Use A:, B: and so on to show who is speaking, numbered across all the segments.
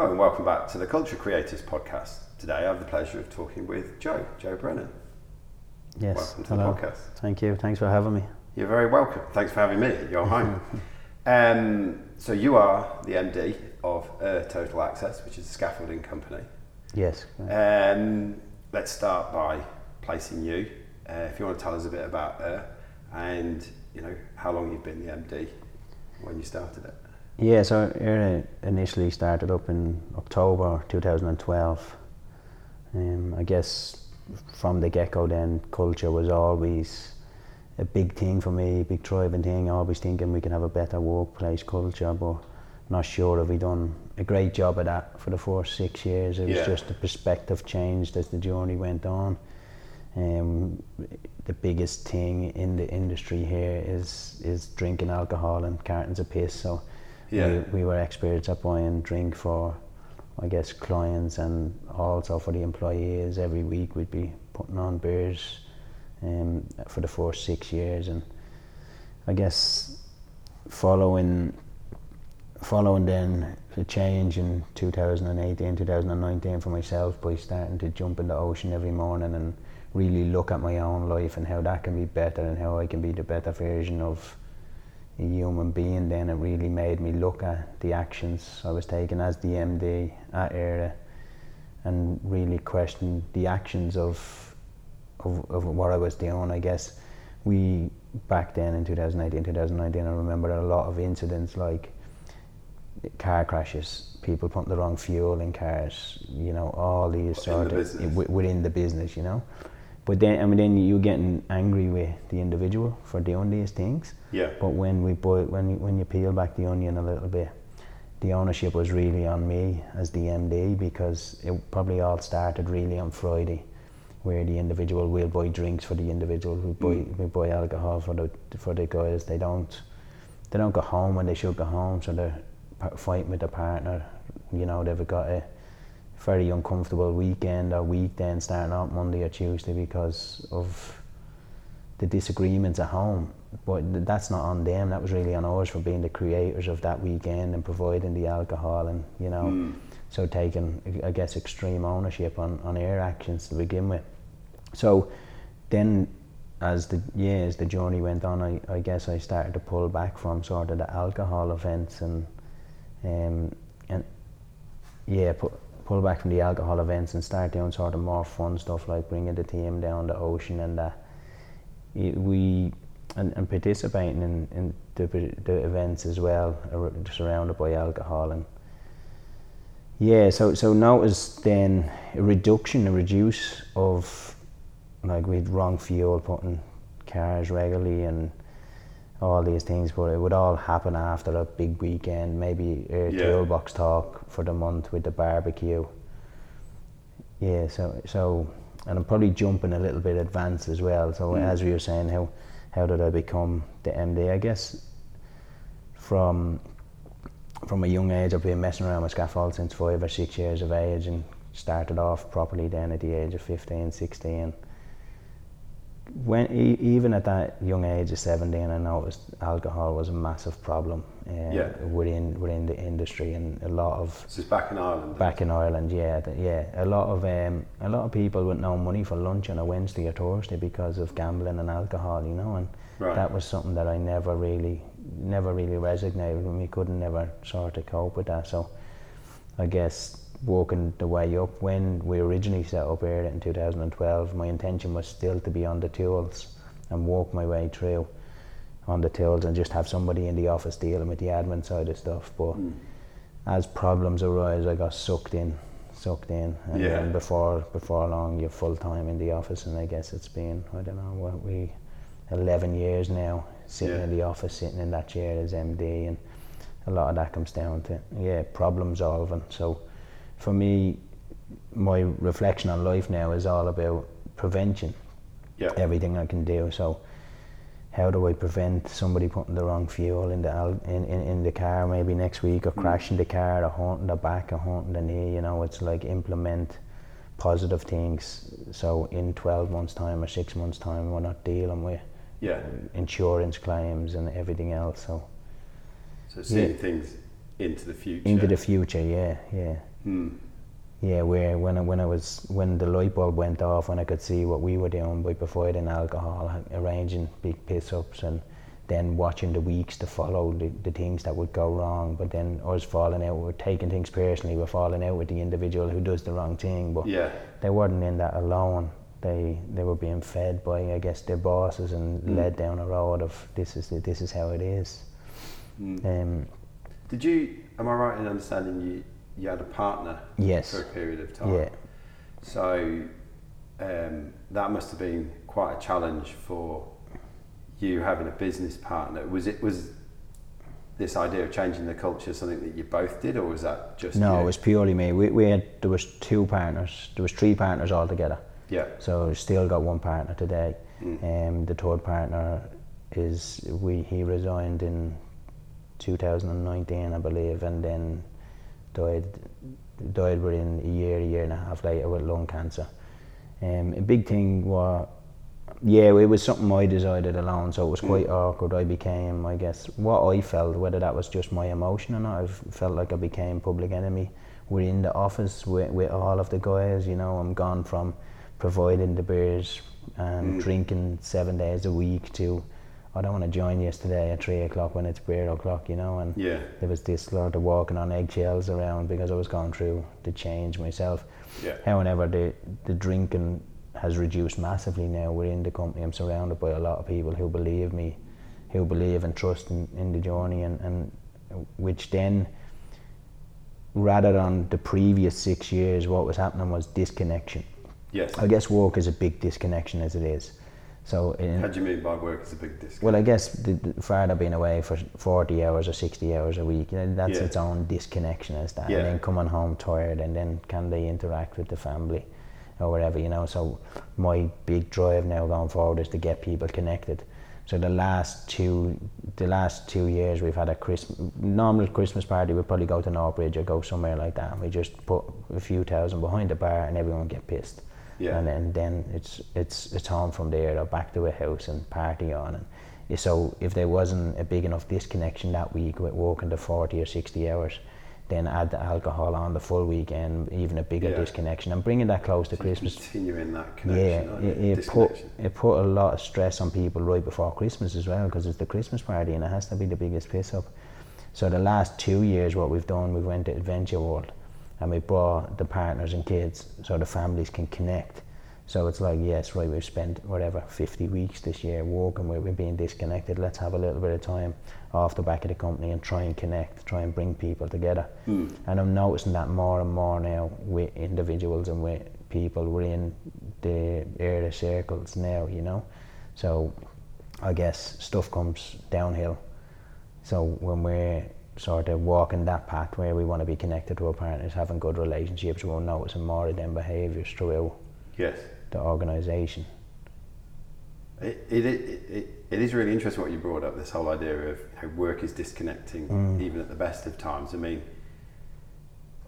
A: Hello and welcome back to the Culture Creators podcast. Today I have the pleasure of talking with Joe, Joe Brennan.
B: Yes.
A: Welcome to
B: hello.
A: the podcast.
B: Thank you. Thanks for having me.
A: You're very welcome. Thanks for having me at your home. um, so you are the MD of uh, Total Access, which is a scaffolding company.
B: Yes.
A: Um, let's start by placing you. Uh, if you want to tell us a bit about uh, and you know how long you've been the MD when you started it.
B: Yeah, so Eire initially started up in October 2012. Um, I guess from the get go, then culture was always a big thing for me, big driving thing. Always thinking we can have a better workplace culture, but not sure if we done a great job of that for the first six years. It was
A: Yeah.
B: just the perspective changed as the journey went on. Um, the biggest thing in the industry here is is drinking alcohol and cartons of piss. So
A: Yeah.
B: we, we were experts at buying drink for, I guess, clients and also for the employees. Every week we'd be putting on beers um, for the first six years, and I guess following following then the change in 2018, 2019 for myself by starting to jump in the ocean every morning and really look at my own life and how that can be better and how I can be the better version of a human being then it really made me look at the actions I was taking as the MD at Eire and really question the actions of, of of what I was doing. I guess we back then in 2018 2019 I remember a lot of incidents like car crashes people putting the wrong fuel in cars you know all these
A: the
B: sort of within the business you know but then I mean then you're getting angry with the individual for doing these things
A: Yeah.
B: but when we boil, when you, when you peel back the onion a little bit, the ownership was really on me as the MD because it probably all started really on Friday, where the individual will buy drinks for the individual, we buy mm. we buy alcohol for the for the guys. They don't they don't go home when they should go home, so they're fighting with their partner. You know they've got a very uncomfortable weekend or week then starting out Monday or Tuesday because of the disagreements at home. But that's not on them. That was really on us for being the creators of that weekend and providing the alcohol and you know,
A: Mm.
B: so taking I guess extreme ownership on on our actions to begin with. So then, as the years the journey went on, I, I guess I started to pull back from sort of the alcohol events and um and yeah pu- pull back from the alcohol events and start doing sort of more fun stuff like bringing the team down the ocean and we and, and participating in, in the, the events as well surrounded by alcohol and yeah so so notice then a reduction a reduce of like with wrong fuel putting cars regularly and all these things but it would all happen after a big weekend maybe a
A: Yeah.
B: toolbox talk for the month with the barbecue yeah so so and I'm probably jumping a little bit advanced as well so
A: Mm.
B: as we were saying how how did I become the MD I guess from from a young age I've been messing around with scaffold since five or six years of age and started off properly then at the age of 15 16 when even at that young age of 17 I noticed alcohol was a massive problem uh,
A: Yeah.
B: within within the industry and a lot of
A: This is back in Ireland.
B: back in Ireland yeah th- yeah a lot of um, a lot of people with no money for lunch on a Wednesday or Thursday because of gambling and alcohol you know and
A: Right.
B: that was something that I never really never really resonated with me couldn't never sort of cope with that so I guess working the way up when we originally set up here in 2012 my intention was still to be on the tools and work my way through on the tools and just have somebody in the office dealing with the admin side of stuff but
A: Mm.
B: as problems arise I got sucked in sucked in and
A: Yeah.
B: then before before long you're full time in the office and I guess it's been I don't know what we 11 years now sitting
A: Yeah.
B: in the office sitting in that chair as MD and a lot of that comes down to yeah problem solving so for me my reflection on life now is all about prevention
A: Yeah.
B: everything I can do so how do I prevent somebody putting the wrong fuel in the in, in, in the car maybe next week or
A: Mm.
B: crashing the car or haunting the back or haunting the knee you know it's like implement positive things so in 12 months time or 6 months time we're not dealing with
A: Yeah.
B: insurance claims and everything else so
A: So seeing
B: Yeah.
A: things into the future.
B: into the future yeah yeah
A: Hmm.
B: Yeah, where when I, when I was when the light bulb went off, when I could see what we were doing by providing alcohol, arranging big piss ups, and then watching the weeks to follow the, the things that would go wrong. But then us falling out, we're taking things personally. We're falling out with the individual who does the wrong thing. But
A: Yeah.
B: they weren't in that alone. They they were being fed by I guess their bosses and
A: Mm.
B: led down a road of this is the, this is how it is.
A: Mm.
B: Um,
A: Did you? Am I right in understanding you? You had a partner
B: yes.
A: for a period of time.
B: Yeah.
A: So um, that must have been quite a challenge for you having a business partner. Was it was this idea of changing the culture something that you both did, or was that just
B: No,
A: you?
B: it was purely me. We, we had there was two partners. There was three partners altogether.
A: yeah.
B: So still got one partner today.
A: Mm.
B: Um, the third partner is we he resigned in 2019, I believe, and then died died within a year, a year and a half later with lung cancer. Um, a big thing was, yeah, it was something I decided alone, so it was quite awkward. I became, I guess, what I felt, whether that was just my emotion or not, I felt like I became public enemy. We're in the office with, with all of the guys, you know, I'm gone from providing the beers and
A: Mm.
B: drinking seven days a week to, I don't want to join yesterday at three o'clock when it's beer o'clock, you know, and
A: Yeah.
B: there was this sort of walking on eggshells around because I was going through the change myself.
A: Yeah.
B: However, the the drinking has reduced massively now We're in the company. I'm surrounded by a lot of people who believe me, who believe and trust in, in the journey, and, and which then, rather than the previous six years, what was happening was disconnection.
A: Yes.
B: I guess work is a big disconnection as it is. So in,
A: How do you mean by work is a big discount?
B: well, I guess the, the farther being away for 40 hours or 60 hours a week, you know, that's
A: Yeah.
B: its own disconnection as that.
A: Yeah.
B: And then coming home tired, and then can they interact with the family or whatever, you know. So, my big drive now going forward is to get people connected. So the last two, the last two years, we've had a Christmas normal Christmas party. We'd probably go to Northbridge or go somewhere like that. And we just put a few thousand behind the bar, and everyone get pissed
A: Yeah.
B: and then, then it's it's it's home from there or back to a house and party on and so if there wasn't a big enough disconnection that week with working the 40 or 60 hours then add the alcohol on the full weekend even a bigger
A: Yeah.
B: disconnection and bringing that close to
A: So
B: Christmas
A: Continuing that
B: yeah
A: connection. aren't
B: it, it put it put a lot of stress on people right before Christmas as well because it's the Christmas party and it has to be the biggest piss up so the last two years what we've done we went to Adventure World and we brought the partners and kids so the families can connect so it's like yes right we've spent whatever 50 weeks this year walking where we're being disconnected let's have a little bit of time off the back of the company and try and connect try and bring people together
A: Hmm.
B: and I'm noticing that more and more now with individuals and with people We're in the area circles now, you know. So I guess stuff comes downhill. So when we're sort of walking that path where we want to be connected to our partners, having good relationships, we're noticing more of them behaviours throughout
A: Yes.
B: the organisation.
A: It, it, it, it, it is really interesting what you brought up, this whole idea of how work is disconnecting
B: Mm.
A: even at the best of times. I mean,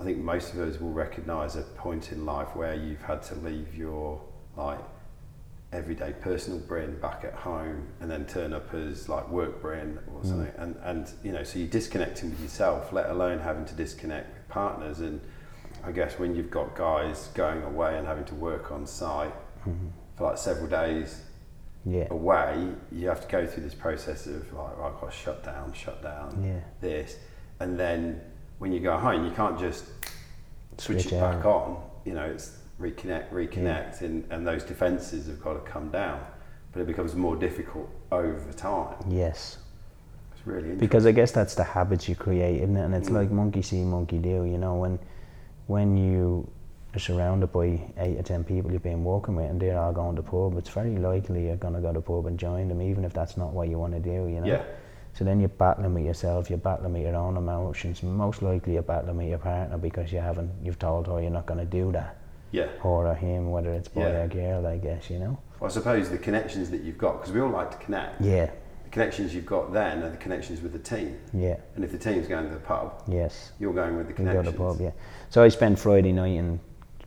A: I think most of us will recognise a point in life where you've had to leave your like everyday personal brain back at home and then turn up as like work brain or hmm. something and, and you know so you're disconnecting with yourself let alone having to disconnect with partners and I guess when you've got guys going away and having to work on site mm-hmm. for like several days
B: Yeah.
A: away, you have to go through this process of like, right, I've got to shut down, shut down,
B: Yeah.
A: this, and then when you go home, you can't just switch,
B: Switch
A: it back
B: on.
A: You know, it's reconnect, reconnect, and, and those defences have got to come down. But it becomes more difficult over time.
B: Yes.
A: It's really interesting.
B: Because I guess that's the habits you create, isn't it? And it's
A: Mm.
B: like monkey see, monkey do. You know, when when you are surrounded by eight or ten people you've been walking with, and they're all going to pub, it's very likely you're gonna go to pub and join them, even if that's not what you want to do. You know.
A: yeah,
B: So then you're battling with yourself, you're battling with your own emotions. Most likely you're battling with your partner because you haven't, you've told her you're not going to do that,
A: yeah.
B: or him, whether it's boy
A: Yeah.
B: or girl, I guess, you know.
A: Well, I suppose the connections that you've got, because we all like to connect.
B: Yeah,
A: The connections you've got then are the connections with the team.
B: yeah,
A: And if the team's going to the pub,
B: yes.
A: you're going with the
B: You go
A: connections.
B: to the pub, yeah. So I spent Friday night in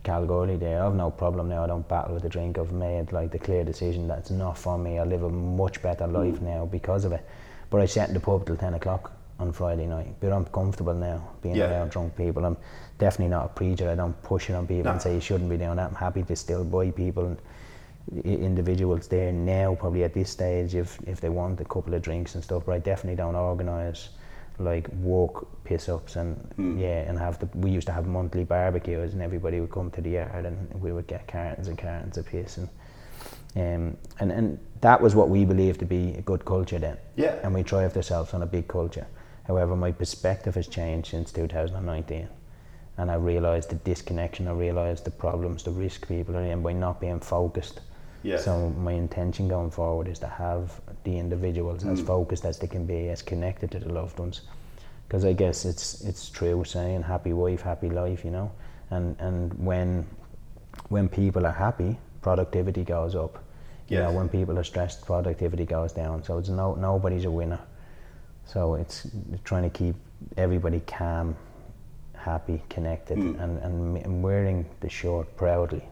B: Kalgoorlie there. I've no problem now. I don't battle with the drink. I've made like the clear decision that it's not for me. I live a much better mm. life now because of it. But I sat in the pub till ten o'clock on Friday night, but I'm comfortable now being
A: Yeah.
B: around drunk people. I'm definitely not a preacher. I don't push it on people
A: No.
B: and say you shouldn't be doing that. I'm happy to still buy people and individuals there now, probably at this stage, if if they want a couple of drinks and stuff. But I definitely don't organise like walk piss ups and
A: Hmm.
B: yeah, and have the. We used to have monthly barbecues, and everybody would come to the yard, and we would get cartons and cartons of piss and. Um, and, and that was what we believed to be a good culture then
A: Yeah.
B: and we thrived ourselves on a big culture. However, my perspective has changed since 2019, and I realised the disconnection. I realised the problems, the risk people are in by not being focused.
A: Yeah.
B: So my intention going forward is to have the individuals as
A: Mm.
B: focused as they can be, as connected to the loved ones. Because I guess it's it's true saying happy wife, happy life, you know. And and when when people are happy, productivity goes up. You know, when people are stressed, productivity goes down. So it's no nobody's a winner. So it's trying to keep everybody calm, happy, connected,
A: Mm.
B: and, and, and wearing the shirt proudly.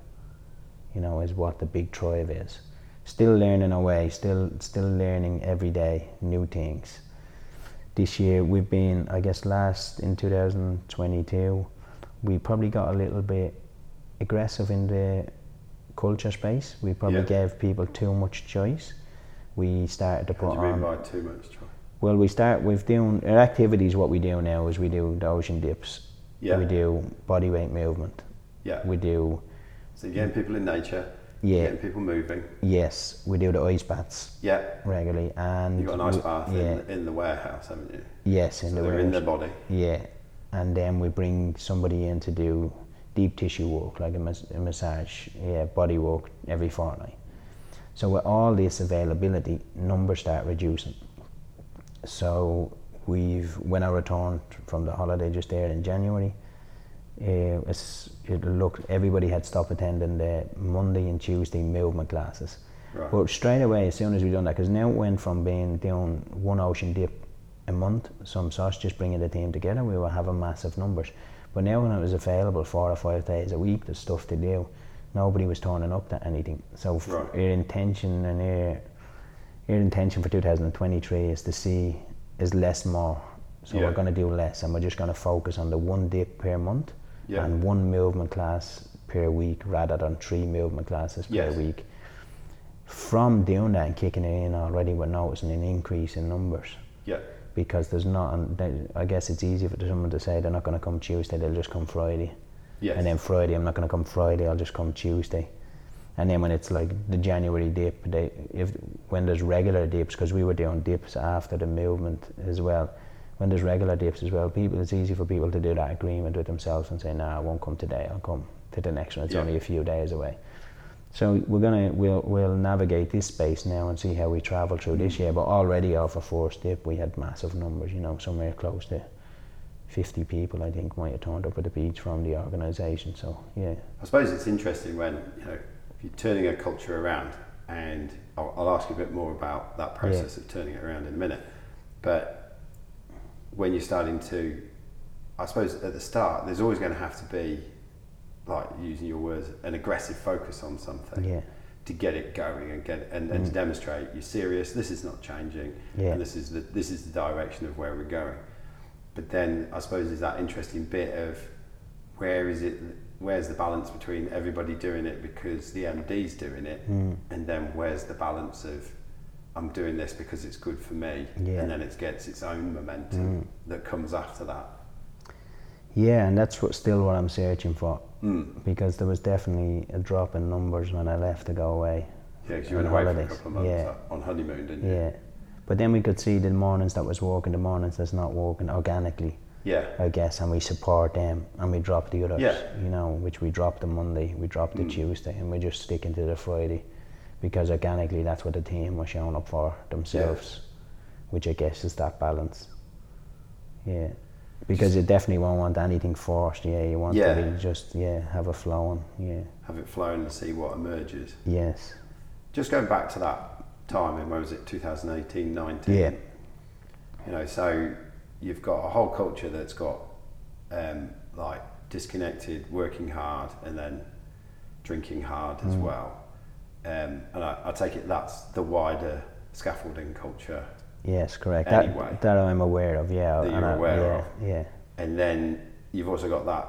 B: You know, is what the big drive is. Still learning away, still still learning every day new things. This year we've been, I guess, last in 2022, we probably got a little bit aggressive in the culture space. We probably
A: Yeah.
B: gave people too much choice. We started to put
A: do you mean
B: on.
A: by too much? Troy?
B: Well, we start with doing our activities. What we do now is we do the ocean dips.
A: Yeah.
B: We do body weight movement.
A: Yeah.
B: We do
A: So you're getting people in nature.
B: Yeah.
A: Getting people moving.
B: yes. We do the ice baths
A: Yeah.
B: regularly, and
A: You've got a nice
B: we-
A: bath
B: Yeah.
A: in, in the warehouse, haven't you?
B: yes, in
A: so
B: the
A: they're in
B: warehouse.
A: their body.
B: Yeah, and then we bring somebody in to do deep tissue work, like a, mas- a massage, yeah, body work every fortnight. So with all this availability, numbers start reducing. So we've, when I returned from the holiday just there in January, uh, it's, it looked everybody had stopped attending the Monday and Tuesday movement classes.
A: Right.
B: But straight away, as soon as we done that, because now it went from being doing one ocean dip a month, some such, just bringing the team together, we were having massive numbers. But now when it was available four or five days a week, there's stuff to do. Nobody was turning up to anything. So f-
A: Right.
B: our intention and our, our intention for 2023 is to see is less more. So
A: Yeah.
B: we're going to do less, and we're just going to focus on the one dip per month
A: Yeah.
B: and one movement class per week rather than three movement classes per
A: Yes.
B: week. From doing that and kicking it in already, we're noticing an increase in numbers
A: Yeah.
B: because there's not. I guess it's easy for someone to say they're not going to come Tuesday; they'll just come Friday.
A: Yes.
B: And then Friday, I'm not going to come Friday. I'll just come Tuesday. And then when it's like the January dip, they if when there's regular dips, because we were doing dips after the movement as well. When there's regular dips as well, people it's easy for people to do that agreement with themselves and say, "Nah, I won't come today. I'll come to the next one. It's
A: Yeah.
B: only a few days away." So we're gonna we'll we'll navigate this space now and see how we travel through this mm. year. But already off a first dip, we had massive numbers. You know, somewhere close to 50 people, I think, might have turned up at the beach from the organisation. So, yeah.
A: I suppose it's interesting when you know you're turning a culture around, and I'll, I'll ask you a bit more about that process of turning it around in a minute. But when you're starting to, I suppose at the start, there's always going to have to be, like using your words, an aggressive focus on something
B: Yeah.
A: to get it going and get and, and to mm. demonstrate you're serious. This is not changing,
B: Yeah.
A: and this is the this is the direction of where we're going. But then I suppose there's that interesting bit of where is it where's the balance between everybody doing it because the MD's doing it
B: Mm.
A: and then where's the balance of I'm doing this because it's good for me
B: Yeah.
A: and then it gets its own momentum that comes after that.
B: Yeah, and that's what, still what I'm searching for
A: Mm.
B: because there was definitely a drop in numbers when I left to go away.
A: Yeah, because you went away for a
B: holidays,
A: couple of months
B: yeah.
A: on honeymoon, didn't you?
B: Yeah. But then we could see the mornings that was walking, the mornings that's not walking organically,
A: Yeah.
B: I guess, and we support them and we drop the others,
A: Yeah.
B: you know, which we drop the Monday, we drop the
A: Mm.
B: Tuesday, and we're just sticking to the Friday because organically that's what the team was showing up for themselves, which I guess is that balance. Yeah. Because you definitely won't want anything forced, yeah. You want
A: Yeah.
B: to be just, yeah, have a flowing, yeah.
A: Have it flow and see what emerges.
B: Yes.
A: Just going back to that time in, was it, 2018, 19?
B: Yeah.
A: You know, so you've got a whole culture that's got um, like disconnected, working hard, and then drinking hard as
B: Mm.
A: well. Um, and I, I take it that's the wider scaffolding culture
B: Yes, correct.
A: Anyway.
B: That, that I'm aware of. Yeah.
A: That you're
B: I-
A: aware
B: yeah,
A: of.
B: Yeah.
A: and then you've also got that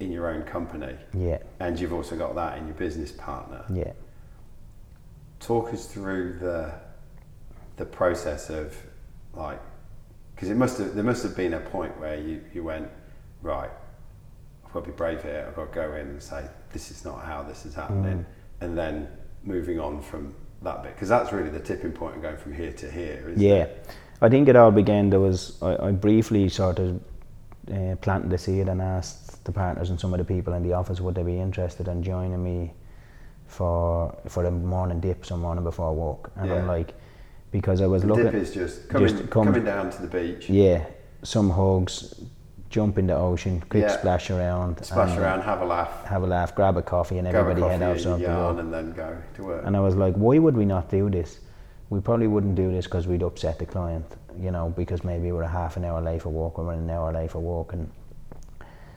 A: in your own company,
B: Yeah.
A: and you've also got that in your business partner.
B: Yeah.
A: Talk us through the the process of like because it must have there must have been a point where you, you went right I've got to be brave here I've got to go in and say this is not how this is happening and then moving on from that bit because that's really the tipping point of going from here to here isn't
B: Yeah,
A: it?
B: I think it all began. There was I, I briefly sort of uh, planted the seed and asked the partners and some of the people in the office would they be interested in joining me for for the morning dip some morning before work. And I'm like, because I was
A: the
B: looking,
A: dip is just coming,
B: just come-
A: coming down to the beach
B: yeah, some hugs, jump in the ocean, quick
A: Yeah.
B: splash around,
A: splash
B: and,
A: around have a laugh
B: have a laugh, grab a coffee, and everybody
A: coffee
B: head out something.
A: yarn and then go to work
B: And I was like, why would we not do this? We probably wouldn't do this because we'd upset the client, you know, because maybe we're a half an hour late for work or we're an hour late for work. And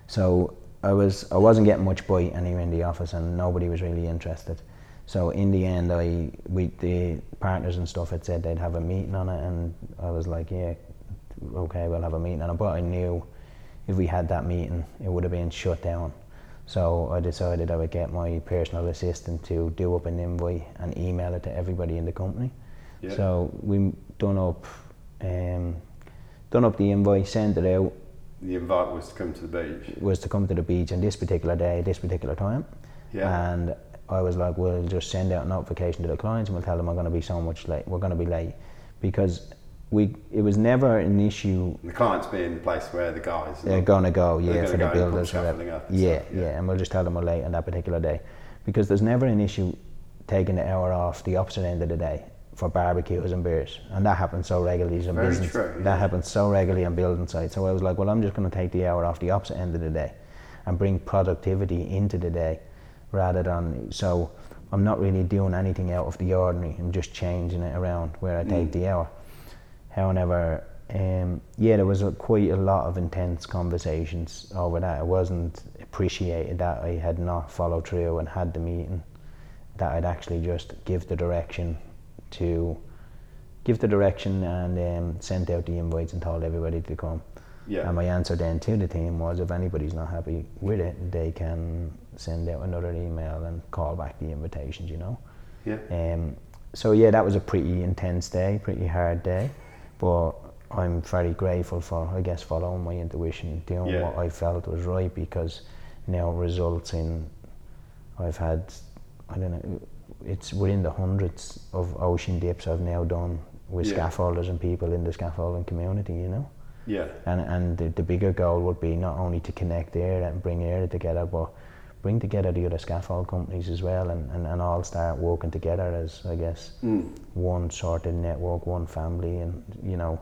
B: so I was, I wasn't getting much bite anywhere in the office, and nobody was really interested. So in the end, I, we, the partners and stuff had said they'd have a meeting on it, and I was like, yeah, okay, we'll have a meeting on it. But I knew if we had that meeting, it would have been shut down. So I decided I would get my personal assistant to do up an invoice and email it to everybody in the company.
A: Yeah.
B: So we done up, um, done up the invoice, sent it out.
A: the invite was to come to the beach
B: Was to come to the beach on this particular day, this particular time.
A: yeah
B: And I was like, we'll just send out a notification to the clients and we'll tell them we're going to be so much late. We're going to be late because we. It was never an issue
A: the clients being the place where the guys
B: they're gonna go,
A: They're
B: yeah, for
A: go
B: the
A: and
B: builders.
A: up and
B: Yeah, yeah,
A: yeah.
B: and we'll just tell them we're late on that particular day, because there's never an issue taking the hour off the opposite end of the day for barbecues and beers, and that happens so regularly in
A: Very
B: business.
A: true,
B: That happens so regularly on building sites. So I was like, well, I'm just going to take the hour off the opposite end of the day, and bring productivity into the day, rather than so. I'm not really doing anything out of the ordinary. I'm just changing it around where I take
A: Mm.
B: the hour. However, um, yeah, there was a, quite a lot of intense conversations over that. It wasn't appreciated that I had not followed through and had the meeting. That I'd actually just give the direction to give the direction and um, sent out the invites and told everybody to come.
A: yeah
B: And my answer then to the team was, if anybody's not happy with it, they can send out another email and call back the invitations. You know.
A: yeah
B: Um, so yeah, that was a pretty intense day, pretty hard day, but I'm very grateful for, I guess, following my intuition, doing
A: Yeah.
B: what I felt was right, because now results in I've had, I don't know, it's within the hundreds of ocean dips I've now done with
A: Yeah.
B: scaffolders and people in the scaffolding community, you know.
A: yeah
B: And and the, the bigger goal would be not only to connect there and bring Eire together, but bring together the other scaffold companies as well, and, and, and all start working together as I guess
A: mm.
B: one sort of network, one family, and you know,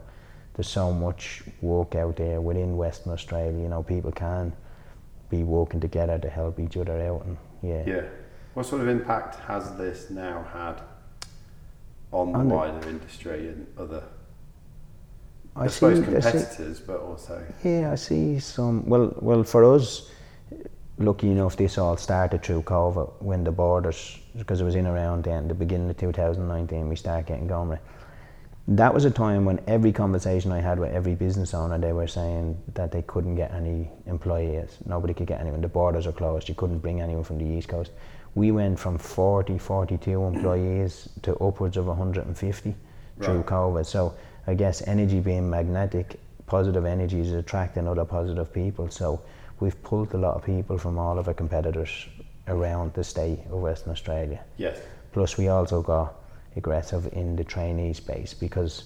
B: there's so much work out there within Western Australia. You know, people can be working together to help each other out, and yeah,
A: Yeah. What sort of impact has this now had on the
B: the-
A: wider industry and other, I,
B: I
A: suppose,
B: see, I see,
A: competitors, but also
B: Yeah, I see some. Well, well, for us, lucky enough, this all started through COVID when the borders, because it was in around then, the beginning of 2019, we started getting going. That was a time when every conversation I had with every business owner, they were saying that they couldn't get any employees. Nobody could get anyone. The borders are closed. You couldn't bring anyone from the East Coast. We went from 40, 42 employees to upwards of 150 through COVID. So I guess energy being magnetic, positive energy is attracting other positive people. So we've pulled a lot of people from all of our competitors around the state of Western Australia.
A: yes,
B: Plus, we also got aggressive in the trainee space because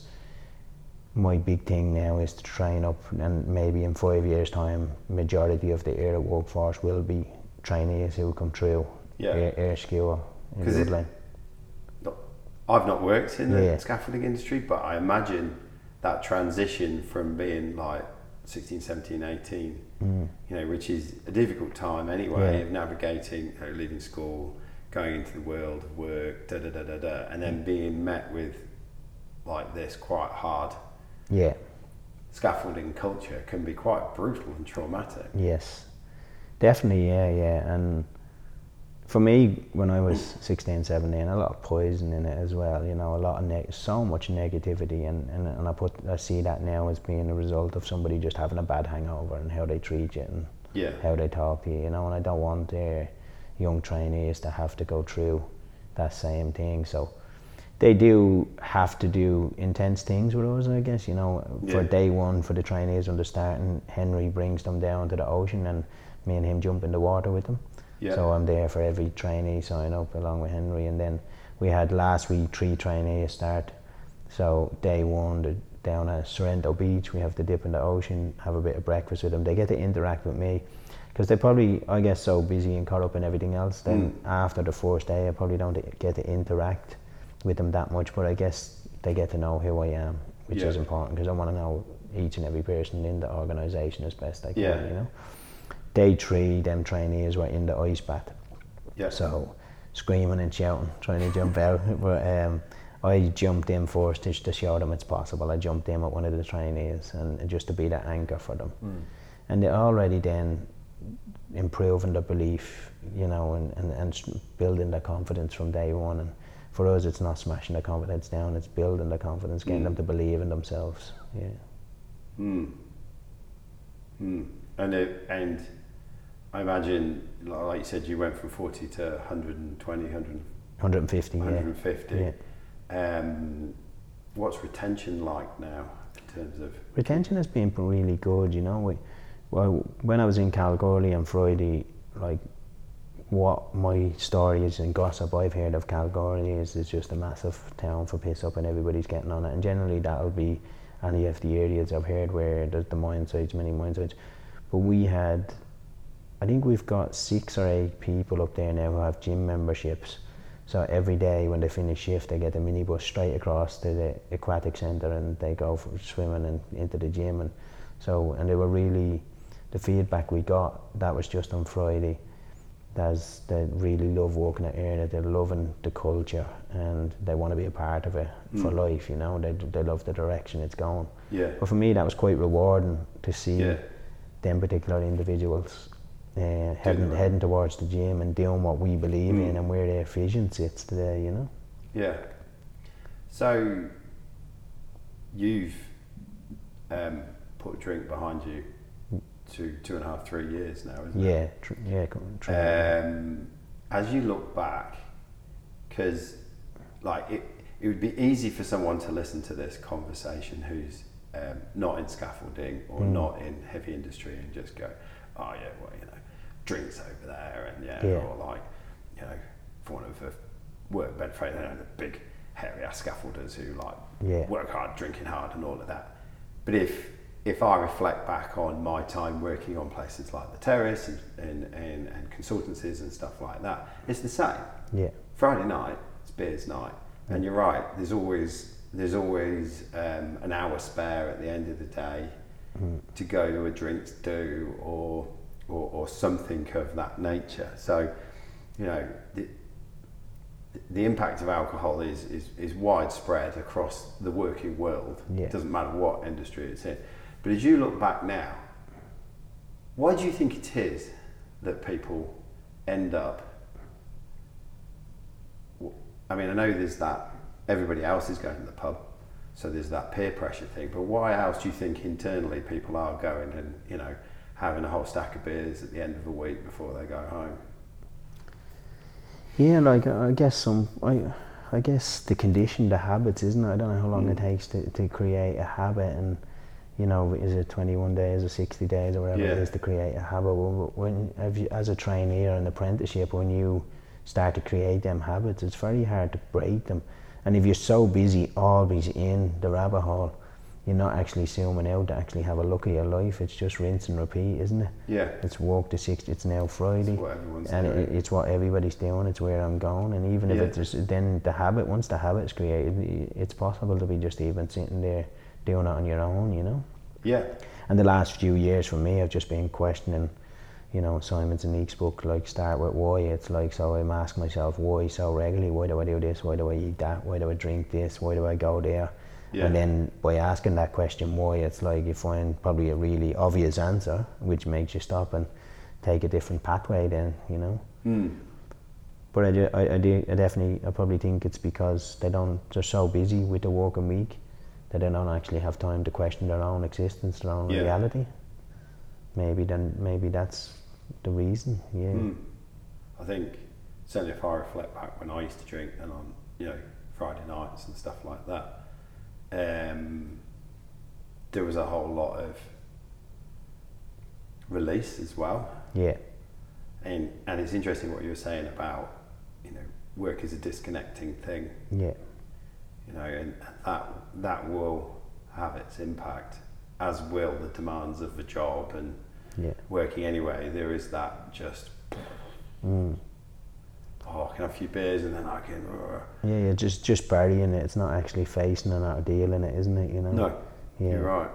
B: my big thing now is to train up, and maybe in five years' time, majority of the Eire workforce will be trainees who come through
A: Yeah.
B: Eire, Eire school in Woodland.
A: I've not worked in the
B: Yeah.
A: scaffolding industry, but I imagine that transition from being like 16, 17, 18,
B: Mm.
A: you know, which is a difficult time anyway
B: Yeah.
A: of navigating, you know, leaving school, going into the world of work, da da da da da, and
B: Mm.
A: then being met with like this quite hard
B: Yeah.
A: scaffolding culture can be quite brutal and traumatic.
B: Yes, definitely. Yeah, yeah. And for me, when I was 16, 17, a lot of poison in it as well. You know, a lot of neg- so much negativity, and, and, and I put I see that now as being a result of somebody just having a bad hangover and how they treat you and
A: Yeah.
B: how they talk to you. You know, and I don't want uh, young trainees to have to go through that same thing. So they do have to do intense things with us, I guess. You know, for
A: Yeah.
B: day one for the trainees when they're starting, Henry brings them down to the ocean, and me and him jump in the water with them.
A: Yeah.
B: So I'm there for every trainee sign up along with Henry, and then we had last week three trainees start. So day one, they're down at Sorrento Beach, we have to dip in the ocean, have a bit of breakfast with them. They get to interact with me because they probably, I guess, so busy and caught up in everything else. Then mm. after the first day, I probably don't get to interact with them that much, but I guess they get to know who I am, which
A: Yeah.
B: is important because I want to know each and every person in the organisation as best I can.
A: Yeah.
B: You know. Day three, them trainees were in the ice bath.
A: Yeah.
B: So screaming and shouting, trying to jump out. But um, I jumped in first to, to show them it's possible. I jumped in with one of the trainees and just to be that anchor for them. And they're already then improving their belief, you know, and, and, and building their confidence from day one. And for us, it's not smashing their confidence down, it's building their confidence, getting them to believe in themselves. Yeah.
A: Hmm. Hmm. And it, and I imagine, like you said, you went from 40 to 120, 100,
B: 150, yeah.
A: 150.
B: Yeah.
A: Um, what's retention like now in terms of?
B: Retention has been really good, you know. We, well, when I was in Kalgoorlie on Friday, like what my story is and gossip I've heard of Kalgoorlie is it's just a massive town for piss up and everybody's getting on it. And generally that'll be any of the areas I've heard where there's the mine sites, many mine sites. But we had, I think we've got six or eight people up there now who have gym memberships. So every day when they finish shift, they get a minibus straight across to the aquatic centre and they go for swimming and into the gym. And so, and they were really, the feedback we got, that was just on Friday, that's, they really love working at Eire, they're loving the culture and they want to be a part of it for mm. life, you know, they, they love the direction it's going.
A: Yeah.
B: But for me, that was quite rewarding to see
A: Yeah.
B: them particular individuals uh, heading
A: right.
B: heading towards the gym and doing what we believe in and where their vision sits today. You know.
A: Yeah. So you've um, put a drink behind you to two and a half, three years now, isn't it?
B: Yeah. Tr- yeah. tr-
A: Um, as you look back, because like it, it would be easy for someone to listen to this conversation who's um, not in scaffolding or not in heavy industry and just go, oh yeah, well you know, drinks over there and yeah,
B: Yeah.
A: or like you know, for one of the work bed frame, you know, the big hairy ass scaffolders who like
B: Yeah.
A: work hard, drinking hard, and all of that. But if if I reflect back on my time working on places like the Terrace and, and, and, and consultancies and stuff like that, it's the same.
B: yeah.
A: Friday night, it's beers night, and you're right. There's always there's always um, an hour spare at the end of the day to go to a drinks do or, or or something of that nature. So, you know, the, the impact of alcohol is, is, is widespread across the working world.
B: Yeah.
A: It doesn't matter what industry it's in. But as you look back now, why do you think it is that people end up? I mean, I know there's that everybody else is going to the pub, so there's that peer pressure thing. But why else do you think internally people are going and you know having a whole stack of beers at the end of a week before they go home?
B: Yeah, like I guess some, I, I guess the condition, the habits, isn't it? I don't know how long it
A: Mm.
B: takes to, to create a habit, and you know, is it twenty one days or sixty days or whatever it
A: Yeah.
B: is to create a habit? Well, when have you, as a trainee or an apprenticeship, when you start to create them habits, it's very hard to break them. And if you're so busy, always in the rabbit hole, you're not actually zooming out to actually have a look at your life. It's just rinse and repeat, isn't it?
A: Yeah,
B: It's walk to six. It's now Friday,
A: what everyone's
B: and
A: doing.
B: it, it's what everybody's doing. It's where I'm going, and even if it's just, then the habit. Once the habit's created, it's possible to be just even sitting there doing it on your own. You know.
A: yeah,
B: And the last few years for me, I've just been questioning, you know, Simon Sinek's book, like Start With Why. It's like, so I'm asking myself, why so regularly? Why do I do this? Why do I eat that? Why do I drink this? Why do I go there?
A: Yeah.
B: And then by asking that question, why, it's like you find probably a really obvious answer, which makes you stop and take a different pathway then, you know?
A: Hmm.
B: But I, do, I, I, do, I definitely, I probably think it's because they don't, they're so busy with the working week that they don't actually have time to question their own existence, their own
A: Yeah.
B: reality. Maybe then, maybe that's the reason. Yeah,
A: Mm. I think certainly if I reflect back when I used to drink and on you know Friday nights and stuff like that, um, there was a whole lot of release as well.
B: yeah,
A: And and it's interesting what you were saying about you know work is a disconnecting thing.
B: yeah,
A: You know, and that that will have its impact, as will the demands of the job and
B: yeah.
A: working anyway. There is that just
B: Mm.
A: Oh, I can have a few beers and then I can. uh,
B: Yeah, yeah, just just burying it. It's not actually facing and out dealing it, isn't it? You know.
A: No,
B: Yeah.
A: you're right.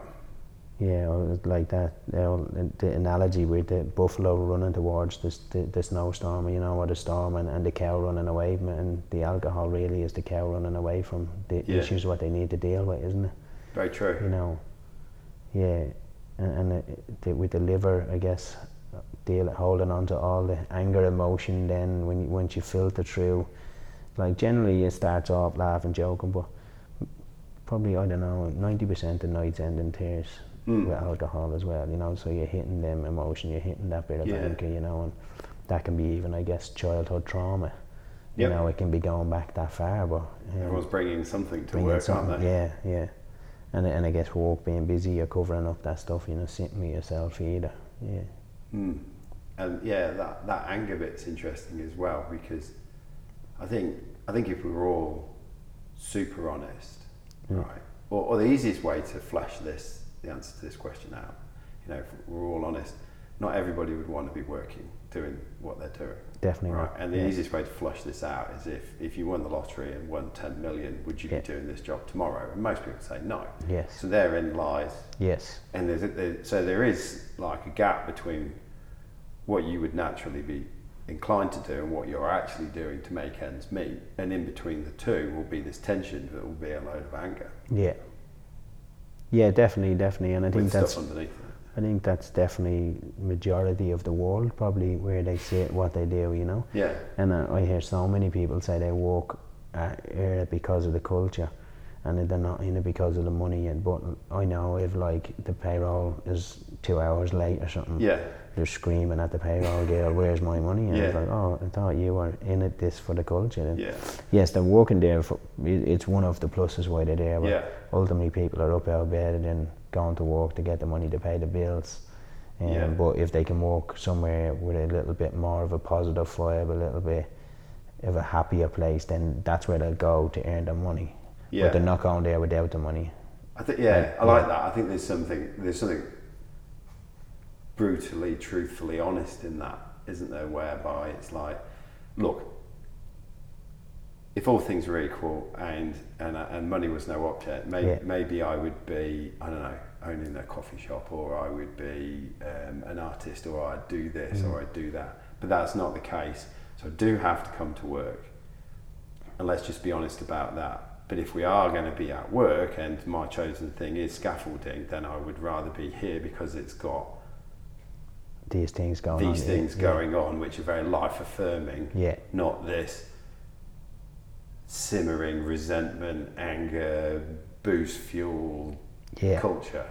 B: Yeah, or like that. You know, the analogy with the buffalo running towards the, the, the snowstorm, you know, or the storm, and, and the cow running away from it, and the alcohol really is the cow running away from the
A: Yeah.
B: issues what they need to deal with, isn't it?
A: Very true.
B: You know, yeah, and, and it, with the liver, I guess, deal holding on to all the anger, emotion. Then when you, once you filter through, like generally it starts off laughing, joking, but probably I don't know, ninety percent of nights end in tears
A: Mm.
B: with alcohol as well. You know, so you're hitting them emotion, you're hitting that bit of
A: Yeah.
B: anger, you know, and that can be even, I guess, childhood trauma. You
A: Yep.
B: know, it can be going back that far, but um,
A: Everyone's bringing something to
B: bringing
A: work,
B: something-
A: aren't they?
B: Yeah, yeah. And and I guess work being busy, you're covering up that stuff. You know, sitting with yourself either. Yeah,
A: Mm. And yeah, that, that anger bit's interesting as well because I think I think if we were all super honest,
B: Mm.
A: right, or, or the easiest way to flesh this, the answer to this question out, you know, if we're all honest, not everybody would want to be working doing what they're doing.
B: definitely.
A: Right,
B: not.
A: and the
B: yeah.
A: easiest way to flush this out is if, if you won the lottery and won 10 million, would you
B: Yeah.
A: be doing this job tomorrow? And most people say no.
B: Yes.
A: So therein lies
B: Yes.
A: and there's a, there, so there is like a gap between what you would naturally be inclined to do and what you're actually doing to make ends meet and in between the two will be this tension that will be a load of anger
B: Yeah. Yeah, definitely, definitely, and I think
A: with
B: that's
A: stuff underneath.
B: I think that's definitely majority of the world probably where they sit what they do. You know.
A: yeah
B: And uh, I hear so many people say they walk uh, here because of the culture, and they're not in it because of the money. And but I know if like the payroll is two hours late or something,
A: yeah
B: they're screaming at the payroll girl, "Where's my money?" And it's
A: Yeah.
B: like, "Oh, I thought you were in it this for the culture." And
A: yeah
B: yes, they're working there. For, it's one of the pluses why they're there. But
A: yeah
B: ultimately, people are up out of bed and then going to work to get the money to pay the bills. Um,
A: Yeah.
B: But if they can work somewhere with a little bit more of a positive vibe, a little bit of a happier place, then that's where they'll go to earn their money.
A: Yeah
B: they're not going there without the money.
A: I think yeah
B: Like,
A: I like that I think there's something there's something brutally truthfully honest in that isn't there whereby it's like look if all things were equal and and, uh, and money was no object, maybe,
B: Yeah.
A: maybe I would be I don't know owning a coffee shop, or I would be um, an artist, or I'd do this, or I'd do that. But that's not the case. So I do have to come to work, and let's just be honest about that. But if we are going to be at work, and my chosen thing is scaffolding, then I would rather be here because it's got
B: These things going on.
A: these
B: yeah,
A: things
B: yeah.
A: going on, which are very life affirming
B: Yeah,
A: not this simmering resentment, anger, boost fuel
B: yeah.
A: culture.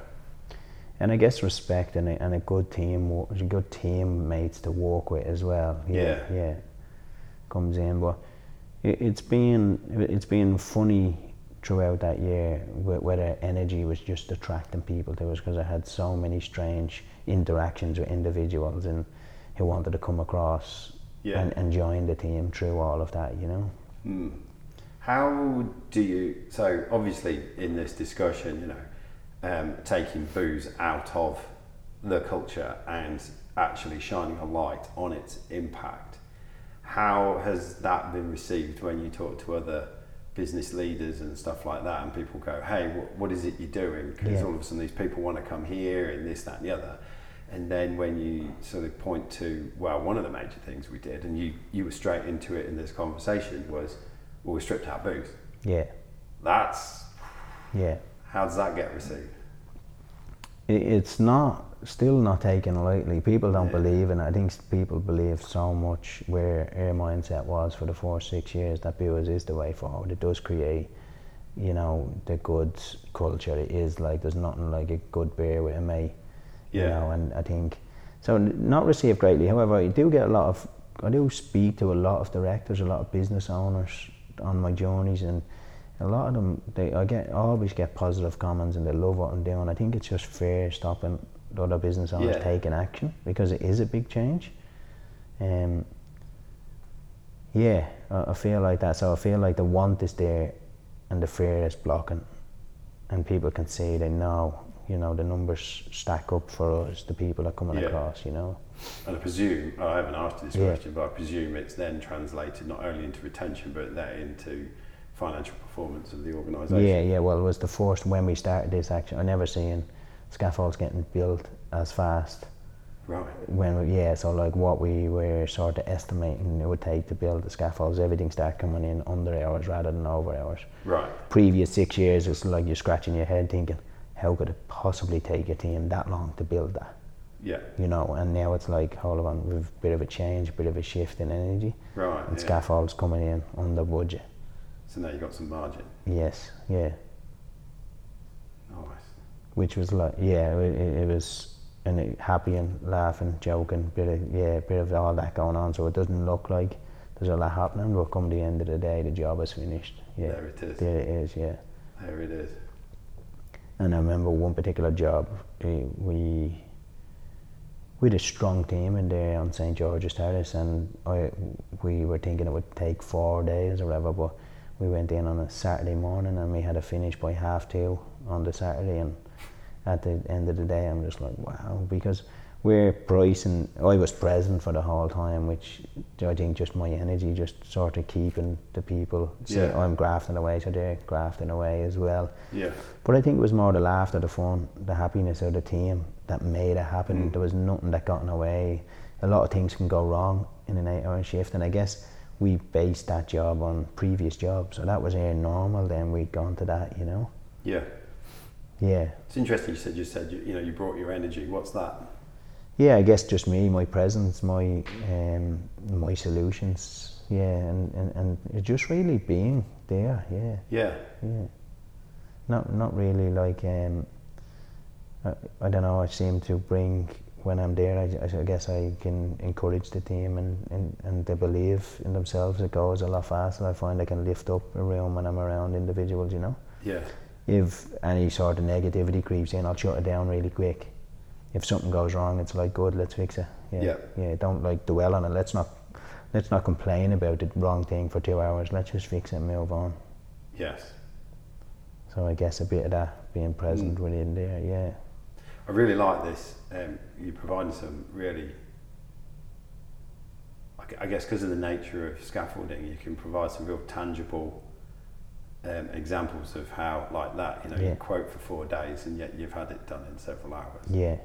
B: And I guess respect and a, and a good team, good teammates to walk with as well. Yeah,
A: Yeah.
B: yeah, comes in. But it, it's been it's been funny throughout that year wh- whether energy was just attracting people to us because I had so many strange interactions with individuals and who wanted to come across
A: Yeah.
B: and, and join the team through all of that. You know.
A: Hmm. How do you? So obviously, in this discussion, you know, um, taking booze out of the culture and actually shining a light on its impact. How has that been received when you talk to other business leaders and stuff like that, and people go, "Hey, what, what is it you're doing?" Because
B: Yeah.
A: all of a sudden, these people want to come here and this, that, and the other. And then when you sort of point to, well, one of the major things we did, and you you were straight into it in this conversation was, well, we stripped out booze.
B: Yeah,
A: That's
B: yeah.
A: how does that get received?
B: it's not still not taken lightly. People don't
A: Yeah.
B: believe and. I think people believe so much where our mindset was for the first six years that booze is the way forward. It does create, you know, the good culture. It is like there's nothing like a good beer with a mate. You
A: Yeah.
B: know, and I think so. Not received greatly. However, I do get a lot of. I do speak to a lot of directors, a lot of business owners on my journeys, and a lot of them. They I get I always get positive comments, and they love what I'm doing. I think it's just fair stopping other business owners
A: Yeah.
B: taking action because it is a big change. Um, yeah, I, I feel like that. So I feel like the want is there, and the fear is blocking, and people can see they know. You know the numbers stack up for us, the people that are coming
A: Yeah.
B: across. You know.
A: And I presume, I haven't asked you this
B: Yeah.
A: question, but I presume it's then translated not only into retention, but then into financial performance of the organisation.
B: Yeah, yeah. Well, it was the first when we started this. action. I never seen scaffolds getting built as fast.
A: Right.
B: When we, yeah, so like what we were sort of estimating it would take to build the scaffolds, everything started coming in under hours rather than over hours.
A: Right.
B: Previous six years, it's like you're scratching your head thinking, how could it possibly take a team that long to build that?
A: Yeah.
B: You know, and now it's like, hold on, we've a bit of a change, a bit of a shift in energy,
A: Right.
B: and
A: yeah.
B: scaffolds coming in under budget.
A: So now you've got some margin.
B: Yes, yeah. Which was like yeah it, it it was and it, happy and laughing joking bit of yeah bit of all that going on so it doesn't look like there's a lot happening but come the end of the day the job is finished yeah
A: There it is.
B: there it is yeah
A: There it is.
B: and I remember one particular job eh, we we had a strong team in there on St George's Terrace and I, we were thinking it would take four days or whatever but we went in on a Saturday morning and we had to finish by half two on the Saturday and at the end of the day I'm just like wow because we're pricing I was present for the whole time which I think just my energy just sort of keeping the people see,
A: Yeah.
B: I'm grafting away so they're grafting away as well
A: Yeah.
B: but I think it was more the laughter, the fun, the happiness of the team that made it happen.
A: Mm.
B: There was nothing that got in the way. A lot of things can go wrong in an eight hour shift, and I guess we based that job on previous jobs, so that was our normal. Then we'd gone to that, you know.
A: Yeah.
B: Yeah,
A: It's interesting. You said you said you, you know you brought your energy. What's that?
B: yeah. I guess just me, my presence, my um, my solutions. Yeah, and, and, and just really being there. Yeah.
A: Yeah.
B: Yeah. Not not really like um. I, I don't know. I seem to bring when I'm there. I, I guess I can encourage the team and, and, and they believe in themselves. It goes a lot faster. I find I can lift up a room when I'm around individuals. You know,
A: Yeah.
B: If any sort of negativity creeps in, I'll shut it down really quick. If something goes wrong, it's like good. Let's fix it. Yeah.
A: Yeah.
B: Yeah. Don't like dwell on it. Let's not. Let's not complain about the wrong thing for two hours. Let's just fix it and move on.
A: Yes.
B: So I guess a bit of that being present
A: Mm.
B: within there, yeah.
A: I really like this. Um, you providing some really, I guess, because of the nature of scaffolding, you can provide some real tangible um, examples of how, like that, you know,
B: Yeah.
A: you quote for four days and yet you've had it done in several hours,
B: Yeah,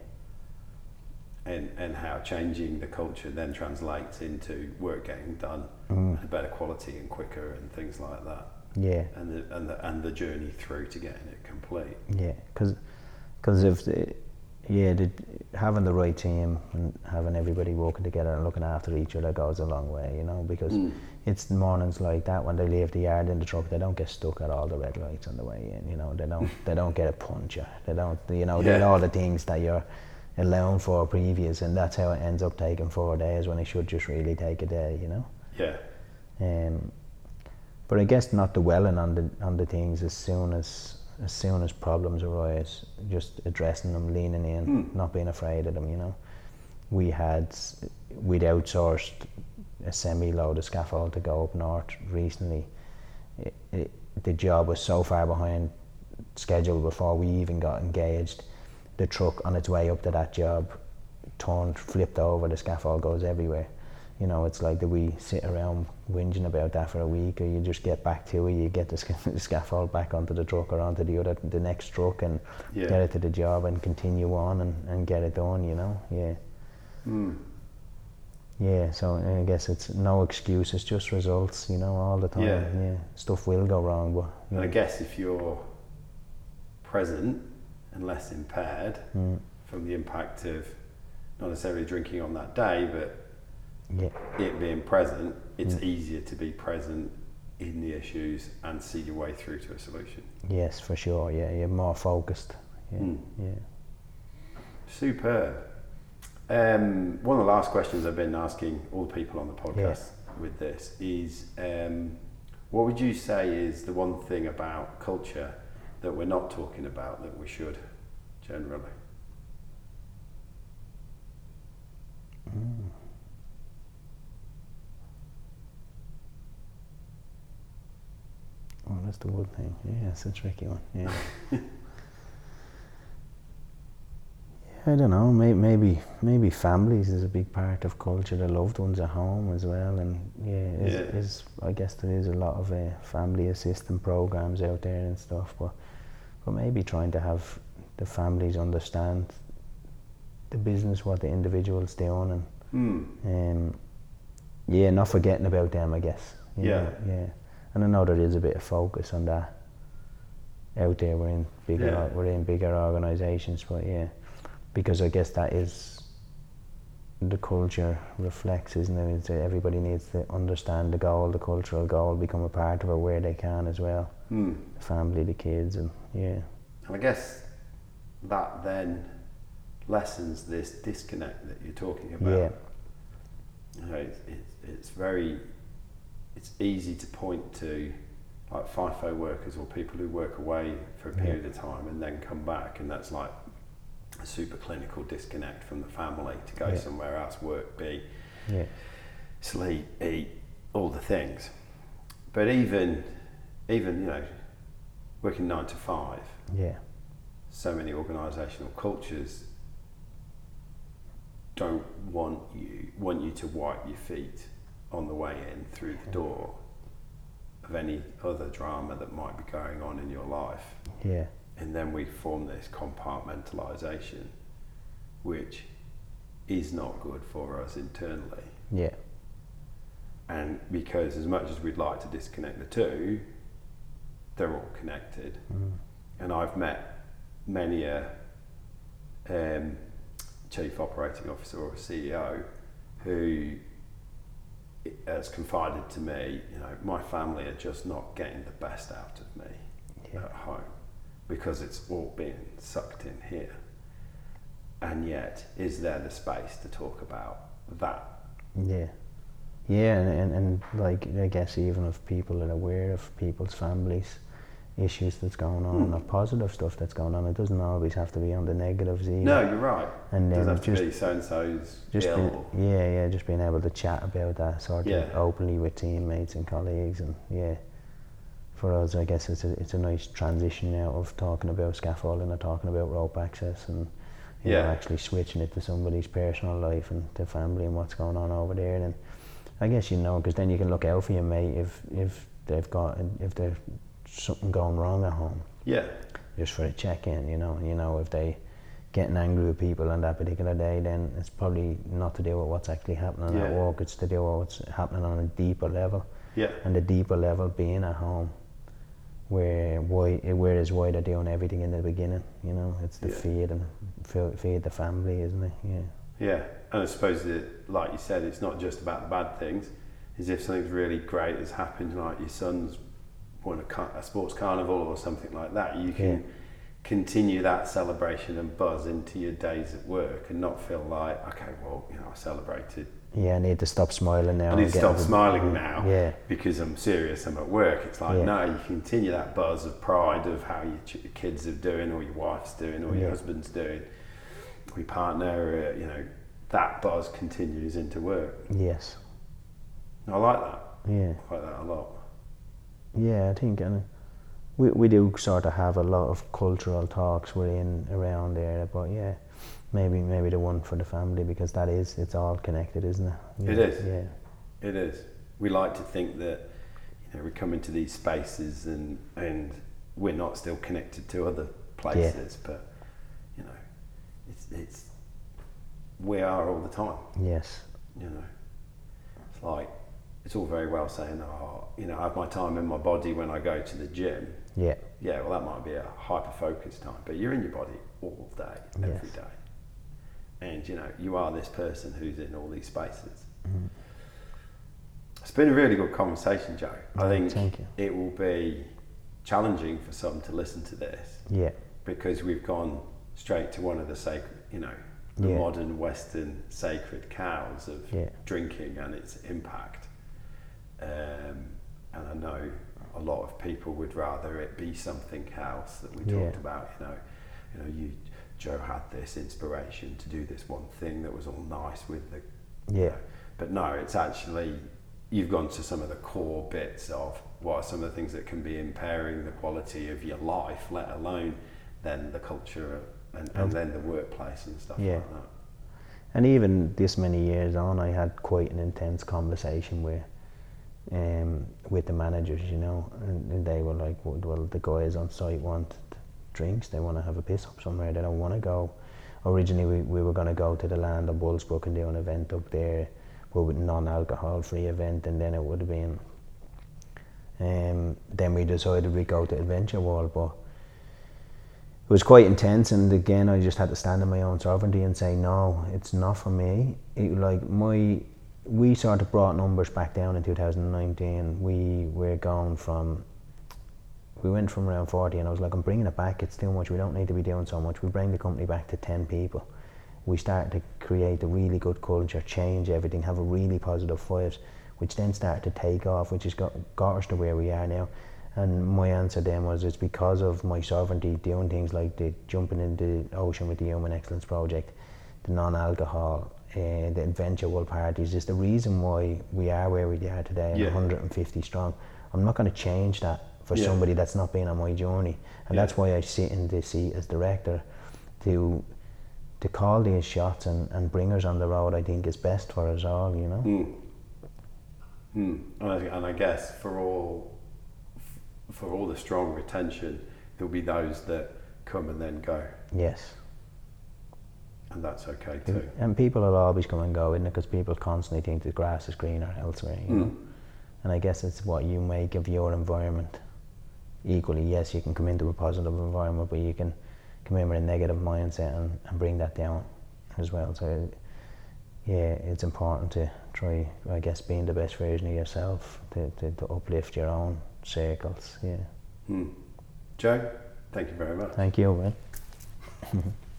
A: and and how changing the culture then translates into work getting done
B: mm,
A: better quality and quicker and things like that,
B: yeah,
A: and the and the and the journey through to getting it complete.
B: yeah. Because because if the, yeah, the, having the right team and having everybody working together and looking after each other goes a long way, you know. Because
A: Mm.
B: It's mornings like that when they leave the yard in the truck, they don't get stuck at all the red lights on the way in. You know, they don't they don't get a puncture. They don't, you know,
A: Yeah.
B: all the things that you're allowing for previous, and that's how it ends up taking four days when it should just really take a day. You know.
A: Yeah.
B: Um, but I guess not dwelling on the on the things as soon as as soon as problems arise, just addressing them, leaning in,
A: Hmm.
B: not being afraid of them. You know, we had we'd outsourced a semi-load of scaffold to go up north recently. It, it, the job was so far behind schedule before we even got engaged. The truck on its way up to that job turned, flipped over, the scaffold goes everywhere. You know, it's like that we sit around whinging about that for a week, or you just get back to it, you get the, sc- the scaffold back onto the truck or onto the other, the next truck, and
A: Yeah.
B: get it to the job and continue on and, and get it done. You know, yeah,
A: Mm.
B: Yeah. So I guess it's no excuse, it's just results. You know, all the time.
A: Yeah.
B: yeah. Stuff will go wrong, but
A: And I guess if you're present and less impaired
B: Mm.
A: from the impact of not necessarily drinking on that day, but
B: Yeah.
A: it being present, it's
B: Mm.
A: easier to be present in the issues and see your way through to a solution.
B: Yes, for sure. Yeah, you're more focused. Yeah.
A: Mm.
B: Yeah.
A: Superb. Um, one of the last questions I've been asking all the people on the podcast with this is um, what would you say is the one thing about culture that we're not talking about that we should generally?
B: Oh, that's the good thing. Yeah, it's a tricky one. Yeah. Yeah, I don't know. Maybe, maybe maybe families is a big part of culture. The loved ones at home as well, and yeah, is,
A: Yeah.
B: is I guess there is a lot of uh, family assistant programs out there and stuff. But but maybe trying to have the families understand the business, what the individual's doing, and
A: Hmm.
B: um, yeah, not forgetting about them, I guess. you
A: Yeah.
B: yeah. And I know there is a bit of focus on that out there. We're in bigger,
A: Yeah.
B: we're in bigger organisations, but yeah, because I guess that is the culture reflects, isn't it? Uh, everybody needs to understand the goal, the cultural goal, become a part of it where they can as well.
A: Hmm.
B: The family, the kids, and yeah,
A: And I guess that then lessens this disconnect that you're talking about.
B: yeah,
A: you know, it's, it's, it's very, it's easy to point to like FIFO workers or people who work away for a
B: Yeah.
A: period of time and then come back, and that's like a super clinical disconnect from the family to go
B: Yeah.
A: somewhere else, work, be,
B: yeah,
A: sleep, eat, all the things. But even, even you know, working nine to five,
B: yeah,
A: so many organisational cultures don't want you want you to wipe your feet on the way in through the door of any other drama that might be going on in your life.
B: Yeah,
A: and then we form this compartmentalization which is not good for us internally.
B: Yeah,
A: and because as much as we'd like to disconnect the two they're all connected.
B: Mm,
A: and I've met many a um, chief operating officer or a CEO who has confided to me, you know, my family are just not getting the best out of me
B: yeah,
A: at home because it's all being sucked in here. And yet, is there the space to talk about that?
B: yeah. Yeah, and, and, and like I guess even if people are aware of people's families issues that's going on
A: Hmm.
B: or positive stuff that's going on, it doesn't always have to be on the negatives either.
A: No, you're right.
B: and
A: It
B: then
A: doesn't have to
B: just
A: be so and so's
B: just
A: ill.
B: being, yeah, yeah, just being able to chat about that sort
A: Yeah.
B: of openly with teammates and colleagues, and yeah, for us, I guess it's a it's a nice transition now of talking about scaffolding and talking about rope access and you know, actually switching it to somebody's personal life and their family and what's going on over there. And I guess you know, because then you can look out for your mate if if they've got if there's something going wrong at home
A: Yeah,
B: just for a check in, you know. You know, if they getting angry with people on that particular day, then it's probably not to do with what's actually happening at
A: Yeah.
B: work. It's to do with what's happening on a deeper level,
A: yeah,
B: and the deeper level being at home, where why where is why they're doing everything in the beginning. You know, it's the
A: Yeah.
B: feed and fe- feed the family, isn't it? Yeah,
A: yeah. And I suppose that, like you said, it's not just about the bad things. Is if something's really great has happened, like your son's won a, car- a sports carnival or something like that, you can
B: Yeah.
A: continue that celebration and buzz into your days at work and not feel like, okay, well, you know, I celebrated.
B: Yeah. I need to stop smiling now.
A: I need to stop
B: over-
A: smiling now
B: Yeah,
A: because I'm serious. I'm at work. It's like
B: Yeah.
A: no, you continue that buzz of pride of how your, ch- your kids are doing, or your wife's doing, or your husband's doing, or your partner. Uh, you know, that buzz continues into work.
B: yes,
A: I like that.
B: yeah.
A: I like that a lot.
B: Yeah, I think and we we do sort of have a lot of cultural talks within around there, but yeah, maybe maybe the one for the family because that is it's all connected, isn't it?
A: It
B: Yeah,
A: is.
B: Yeah,
A: It is. We like to think that you know we come into these spaces and and we're not still connected to other places, but you know, it's it's we are all the time.
B: yes,
A: You know, it's like it's all very well saying, oh, you know, I have my time in my body when I go to the gym.
B: yeah,
A: Yeah, well, that might be a hyper focused time, but you're in your body all day, every
B: Yes.
A: day. Change. You know, you are this person who's in all these spaces.
B: Mm.
A: It's been a really good conversation, Joe. I think it will be challenging for some to listen to this
B: Yeah,
A: because we've gone straight to one of the sacred, you know, the
B: Yeah.
A: modern Western sacred cows of
B: Yeah.
A: drinking and its impact. Um, and I know a lot of people would rather it be something else that we
B: Yeah.
A: talked about. You know, you know, you Joe had this inspiration to do this one thing that was all nice with the
B: yeah,
A: but no, it's actually you've gone to some of the core bits of what are some of the things that can be impairing the quality of your life, let alone then the culture and, and
B: And-
A: then the workplace and stuff
B: Yeah.
A: like that.
B: And even this many years on, I had quite an intense conversation with um, with the managers, you know, and, and they were like, well, well, the guys on site want drinks, they want to have a piss up somewhere, they don't want to go. Originally, we, we were going to go to the land of Bullsbrook and do an event up there, but with non-alcohol free event, and then it would have been. Um, then we decided we'd go to Adventure World, but it was quite intense and again I just had to stand in my own sovereignty and say no it's not for me it, like my we sort of brought numbers back down in 2019 we were going from we went from around 40 and I was like I'm bringing it back. It's too much. We don't need to be doing so much. We bring the company back to 10 people. We started to create a really good culture change everything have a really positive vibes which then started to take off which has got, got us to where we are now. And my answer then was it's because of my sovereignty doing things like the jumping into the ocean with the Human Excellence Project, the non-alcohol, uh, the adventure world parties is the reason why we are where we are today,
A: Yeah.
B: 150 strong. I'm not going to change that for
A: Yeah.
B: somebody that's not been on my journey, and
A: Yeah.
B: that's why I sit in the seat as director to to call these shots and, and bring us on the road. I think is best for us all, you know.
A: Mm. Mm. And, I, and I guess for all for all the strong retention, there'll be those that come and then go,
B: Yes.
A: and that's okay too.
B: And people will always come and go, isn't it? Because people constantly think the grass is greener elsewhere, you know.
A: Mm.
B: And I guess it's what you make of your environment. Equally, yes, you can come into a positive environment, but you can come in with a negative mindset and, and bring that down as well. So, yeah, it's important to try, I guess, being the best version of yourself to, to, to uplift your own circles. Yeah.
A: Mm. Joe, thank you very much.
B: Thank you, man.